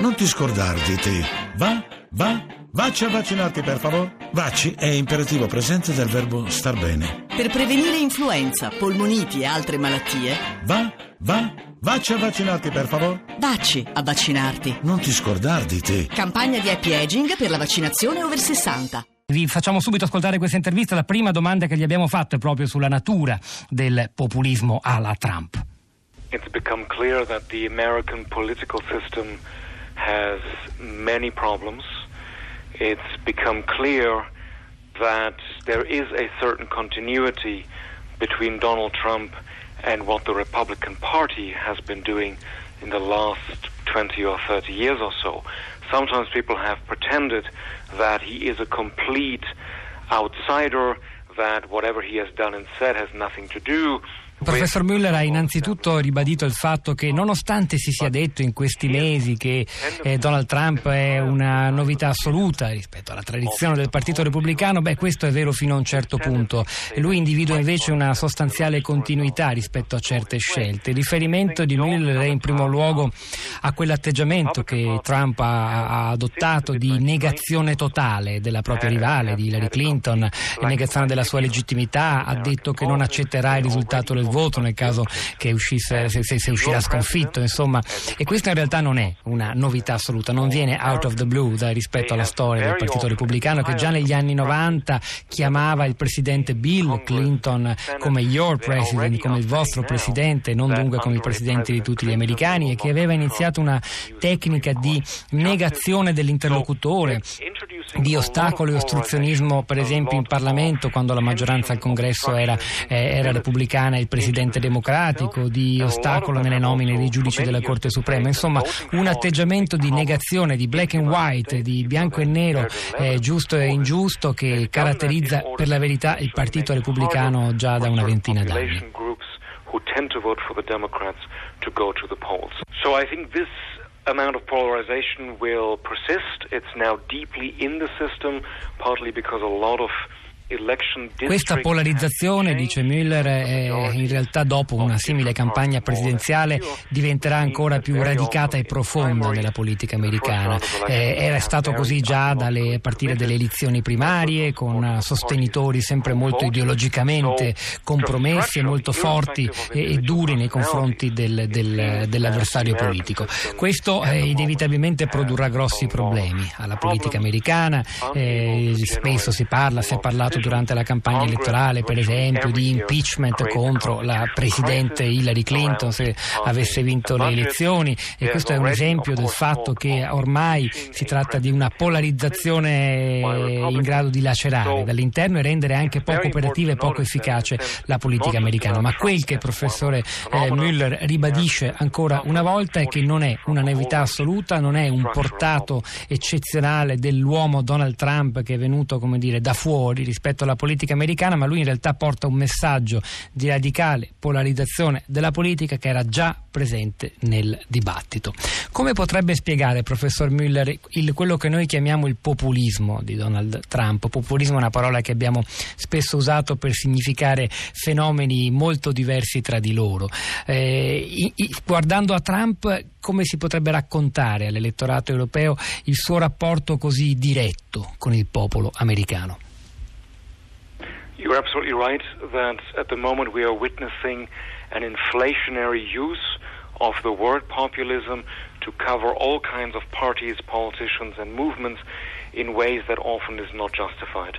Non ti scordar di te. Va, va, vacci a vaccinarti per favore. Vacci è imperativo presente del verbo star bene. Per prevenire influenza, polmoniti e altre malattie, Va, va, vacci a vaccinarti per favore. vacci a vaccinarti. Non ti scordar di te. Campagna di happy aging per la vaccinazione over 60. Vi facciamo subito ascoltare questa intervista. La prima domanda che gli abbiamo fatto è proprio sulla natura del populismo alla Trump. It's become clear that the American political system has many problems. It's become clear that there is a certain continuity between Donald Trump and what the Republican Party has been doing in the last 20 or 30 years or so. Sometimes people have pretended that he is a complete outsider, that whatever he has done and said has nothing to do professor Müller ha innanzitutto ribadito il fatto che nonostante si sia detto in questi mesi che eh, Donald Trump è una novità assoluta rispetto alla tradizione del Partito Repubblicano, beh questo è vero fino a un certo punto. Lui individua invece una sostanziale continuità rispetto a certe scelte. Il riferimento di Müller è in primo luogo a quell'atteggiamento che Trump ha, ha adottato di negazione totale della propria rivale, di Hillary Clinton, e negazione della sua legittimità, ha detto che non accetterà il risultato del voto nel caso che uscisse, se, se, se uscirà sconfitto, insomma. E questa in realtà non è una novità assoluta, non viene out of the blue da, rispetto alla storia del Partito Repubblicano che già negli anni 90 chiamava il presidente Bill Clinton come your president, come il vostro presidente, non dunque come il presidente di tutti gli americani e che aveva iniziato una tecnica di negazione dell'interlocutore di ostacolo e ostruzionismo, per esempio in Parlamento, quando la maggioranza al congresso era, eh, era repubblicana e il presidente democratico, di ostacolo nelle nomine dei giudici della Corte Suprema. Insomma, un atteggiamento di negazione, di black and white, di bianco e nero, eh, giusto e ingiusto, che caratterizza per la verità il Partito Repubblicano già da una ventina d'anni. So I think this amount of polarization will persist. It's now deeply in the system, partly because a lot of Questa polarizzazione, dice Müller, è in realtà dopo una simile campagna presidenziale diventerà ancora più radicata e profonda nella politica americana. Eh, era stato così già dalle, a partire dalle elezioni primarie, con sostenitori sempre molto ideologicamente compromessi e molto forti e, e duri nei confronti del, del, dell'avversario politico. Questo eh, inevitabilmente produrrà grossi problemi alla politica americana. Eh, spesso si parla, si è parlato durante la campagna elettorale, per esempio, di impeachment contro la Presidente Hillary Clinton se avesse vinto le elezioni. e questo è un esempio del fatto che ormai si tratta di una polarizzazione in grado di lacerare dall'interno e rendere anche poco operativa e poco efficace la politica americana. Ma quel che il professore eh, Müller ribadisce ancora una volta è che non è una novità assoluta, non è un portato eccezionale dell'uomo Donald Trump che è venuto come dire da fuori rispetto rispetto alla politica americana, ma lui in realtà porta un messaggio di radicale polarizzazione della politica che era già presente nel dibattito. Come potrebbe spiegare, professor Müller, il, quello che noi chiamiamo il populismo di Donald Trump? Populismo è una parola che abbiamo spesso usato per significare fenomeni molto diversi tra di loro. Eh, i, guardando a Trump, come si potrebbe raccontare all'elettorato europeo il suo rapporto così diretto con il popolo americano? You're absolutely right that at the moment we are witnessing an inflationary use of the word populism to cover all kinds of parties, politicians, and movements in ways that often is not justified.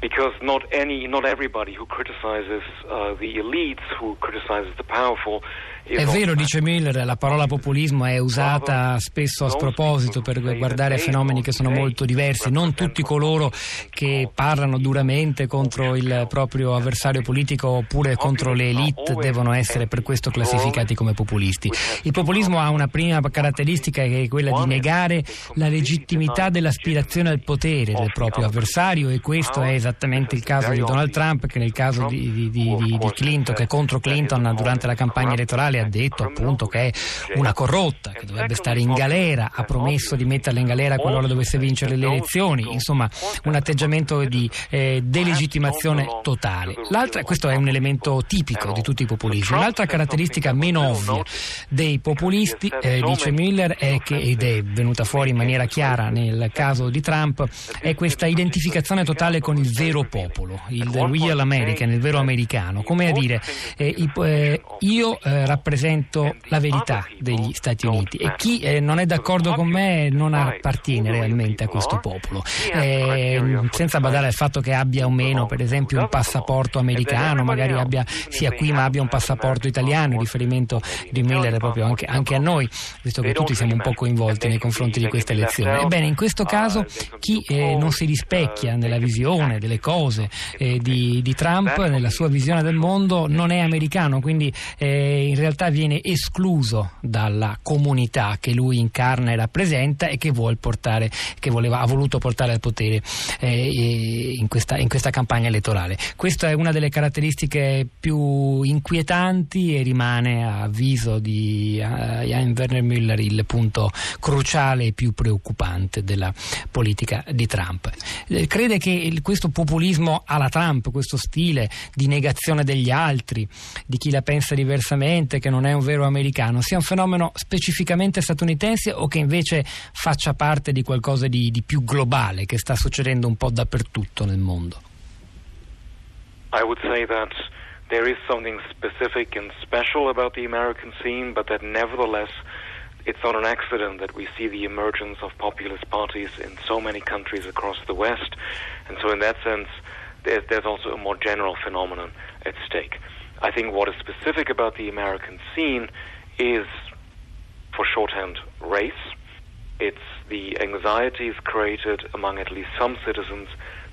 Because not any, not everybody who criticizes uh, the elites, who criticizes the powerful, È vero, dice Miller, la parola populismo è usata spesso a sproposito per guardare fenomeni che sono molto diversi. Non tutti coloro che parlano duramente contro il proprio avversario politico oppure contro le elite devono essere per questo classificati come populisti. Il populismo ha una prima caratteristica che è quella di negare la legittimità dell'aspirazione al potere del proprio avversario e questo è esattamente esattamente il caso di Donald Trump che nel caso di, di, di, di Clinton, che contro Clinton durante la campagna elettorale ha detto appunto che è una corrotta, che dovrebbe stare in galera, ha promesso di metterla in galera qualora dovesse vincere le elezioni, insomma un atteggiamento di eh, delegittimazione totale. L'altra, questo è un elemento tipico di tutti i populismi. L'altra caratteristica meno ovvia dei populisti, eh, dice Miller, è che, ed è venuta fuori in maniera chiara nel caso di Trump, è questa identificazione totale con il vero popolo, il real American, il vero americano. Come a dire, eh, eh, io eh, rappresento la verità degli Stati Uniti e chi eh, non è d'accordo con me non appartiene realmente a questo popolo. Eh, senza badare al fatto che abbia o meno, per esempio, un passaporto americano, magari abbia sia qui ma abbia un passaporto italiano, il riferimento di Miller è proprio anche, anche a noi, visto che tutti siamo un po' coinvolti nei confronti di questa elezione. Ebbene, in questo caso chi eh, non si rispecchia nella visione delle cose eh, di, di, Trump, nella sua visione del mondo, non è americano, quindi eh, in realtà viene escluso dalla comunità che lui incarna e rappresenta e che, vuol portare, che voleva, ha voluto portare al potere eh, in questa, in, questa, campagna elettorale. Questa è una delle caratteristiche più inquietanti e rimane a avviso di uh, Jan Werner Müller il punto cruciale e più preoccupante della politica di Trump. Eh, crede che il, questo populismo alla Trump, questo stile di negazione degli altri, di chi la pensa diversamente, che non è un vero americano, sia un fenomeno specificamente statunitense o che invece faccia parte di qualcosa di, di più globale che sta succedendo un po' dappertutto nel mondo? I would say that there is something specific and special about the American scene, but that nevertheless it's not an accident that we see the emergence of populist parties in so many countries across the West. And so, in that sense, there's, also a more general phenomenon at stake. I think what is specific about the American scene is, for shorthand, race. It's the anxieties created among at least some citizens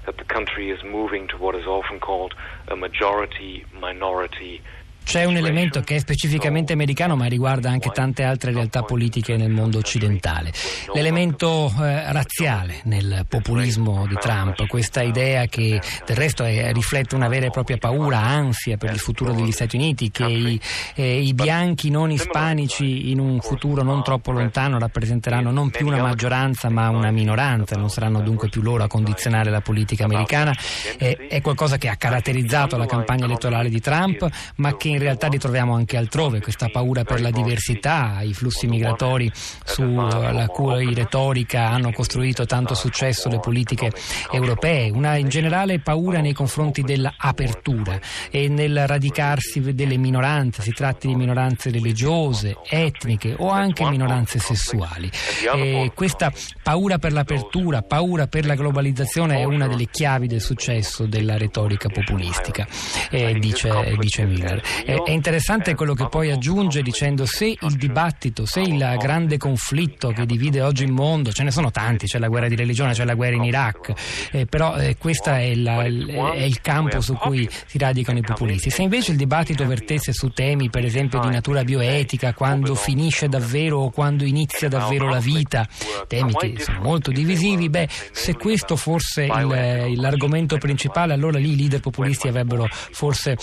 that the country is moving to what is often called a majority minority C'è un elemento che è specificamente americano ma riguarda anche tante altre realtà politiche nel mondo occidentale. L'elemento eh, razziale nel populismo di Trump, questa idea che del resto è, riflette una vera e propria paura, ansia per il futuro degli Stati Uniti, che i, eh, i bianchi non ispanici in un futuro non troppo lontano rappresenteranno non più una maggioranza ma una minoranza, non saranno dunque più loro a condizionare la politica americana. Eh, è qualcosa che ha caratterizzato la campagna elettorale di Trump ma che in in realtà ritroviamo anche altrove, questa paura per la diversità, i flussi migratori sulla cui retorica hanno costruito tanto successo le politiche europee, una in generale paura nei confronti dell'apertura e nel radicarsi delle minoranze, si tratti di minoranze religiose, etniche o anche minoranze sessuali. E questa paura per l'apertura, paura per la globalizzazione è una delle chiavi del successo della retorica populistica, eh, dice, dice Miller. È, è interessante quello che poi aggiunge dicendo se il dibattito, se il grande conflitto che divide oggi il mondo, ce ne sono tanti, c'è la guerra di religione, c'è la guerra in Iraq, eh, però eh, questo è, è, il campo su cui si radicano i populisti. Se invece il dibattito vertesse su temi per esempio di natura bioetica, quando finisce davvero o quando inizia davvero la vita, temi che sono molto divisivi, beh, se questo fosse il, l'argomento principale, allora lì i leader populisti avrebbero forse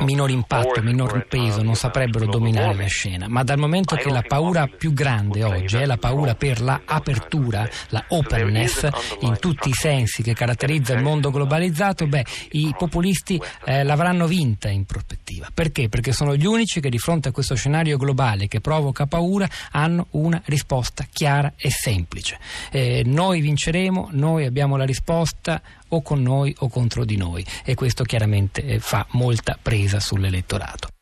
minor impatto, minor peso, non saprebbero dominare la scena, ma dal momento che la paura più grande oggi è la paura per la apertura, la openness in tutti i sensi che caratterizza il mondo globalizzato, beh, i populisti eh, l'avranno vinta in prospettiva. Perché? Perché sono gli unici che di fronte a questo scenario globale che provoca paura hanno una risposta chiara e semplice. Eh, noi vinceremo, noi abbiamo la risposta, o con noi o contro di noi e questo chiaramente eh, fa molta presa sull'elettorato.